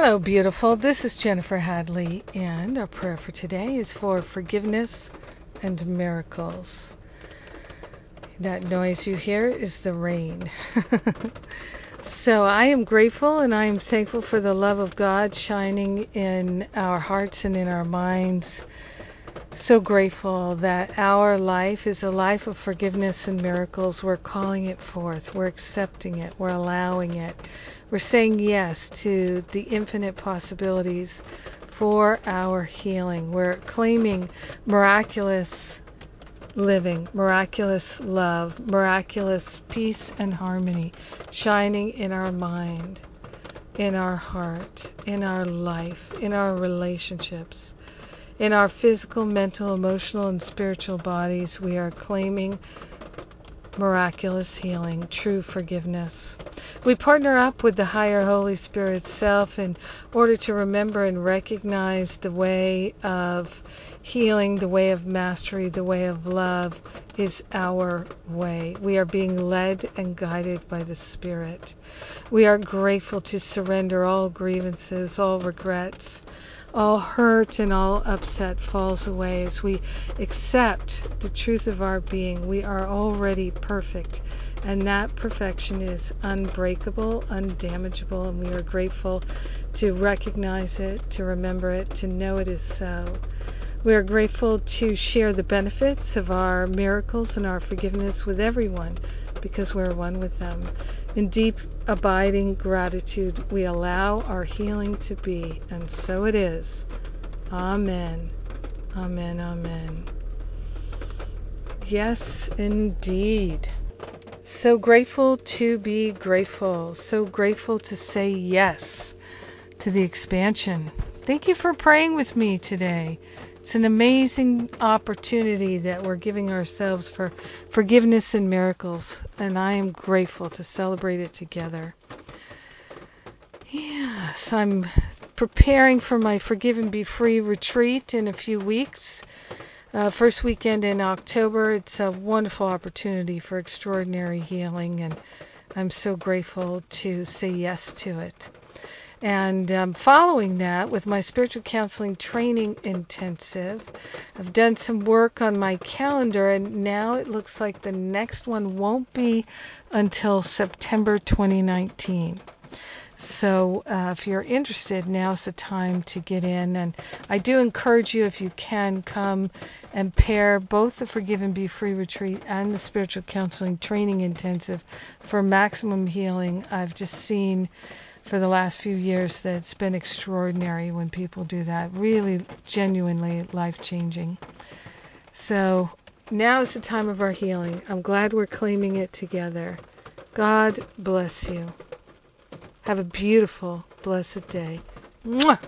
Hello, beautiful. This is Jennifer Hadley, and our prayer for today is for forgiveness and miracles. That noise you hear is the rain. so I am grateful and I am thankful for the love of God shining in our hearts and in our minds. So grateful that our life is a life of forgiveness and miracles. We're calling it forth, we're accepting it, we're allowing it. We're saying yes to the infinite possibilities for our healing. We're claiming miraculous living, miraculous love, miraculous peace and harmony shining in our mind, in our heart, in our life, in our relationships. In our physical, mental, emotional, and spiritual bodies, we are claiming miraculous healing, true forgiveness. We partner up with the higher Holy Spirit self in order to remember and recognize the way of healing, the way of mastery, the way of love is our way. We are being led and guided by the Spirit. We are grateful to surrender all grievances, all regrets, all hurt and all upset falls away as we accept the truth of our being. We are already perfect, and that perfection is unbreakable, undamageable, and we are grateful to recognize it, to remember it, to know it is so. We are grateful to share the benefits of our miracles and our forgiveness with everyone because we're one with them. In deep, abiding gratitude, we allow our healing to be, and so it is. Amen. Amen. Amen. Yes, indeed. So grateful to be grateful. So grateful to say yes to the expansion. Thank you for praying with me today. It's an amazing opportunity that we're giving ourselves for forgiveness and miracles, and I am grateful to celebrate it together. Yes, I'm preparing for my Forgive and Be Free retreat in a few weeks. Uh, first weekend in October. It's a wonderful opportunity for extraordinary healing, and I'm so grateful to say yes to it. And um, following that, with my spiritual counseling training intensive, I've done some work on my calendar, and now it looks like the next one won't be until September 2019. So, uh, if you're interested, now's the time to get in. And I do encourage you, if you can, come and pair both the Forgive and Be Free retreat and the Spiritual Counseling Training Intensive for maximum healing. I've just seen for the last few years that it's been extraordinary when people do that. Really, genuinely life changing. So now is the time of our healing. I'm glad we're claiming it together. God bless you. Have a beautiful, blessed day. Mwah!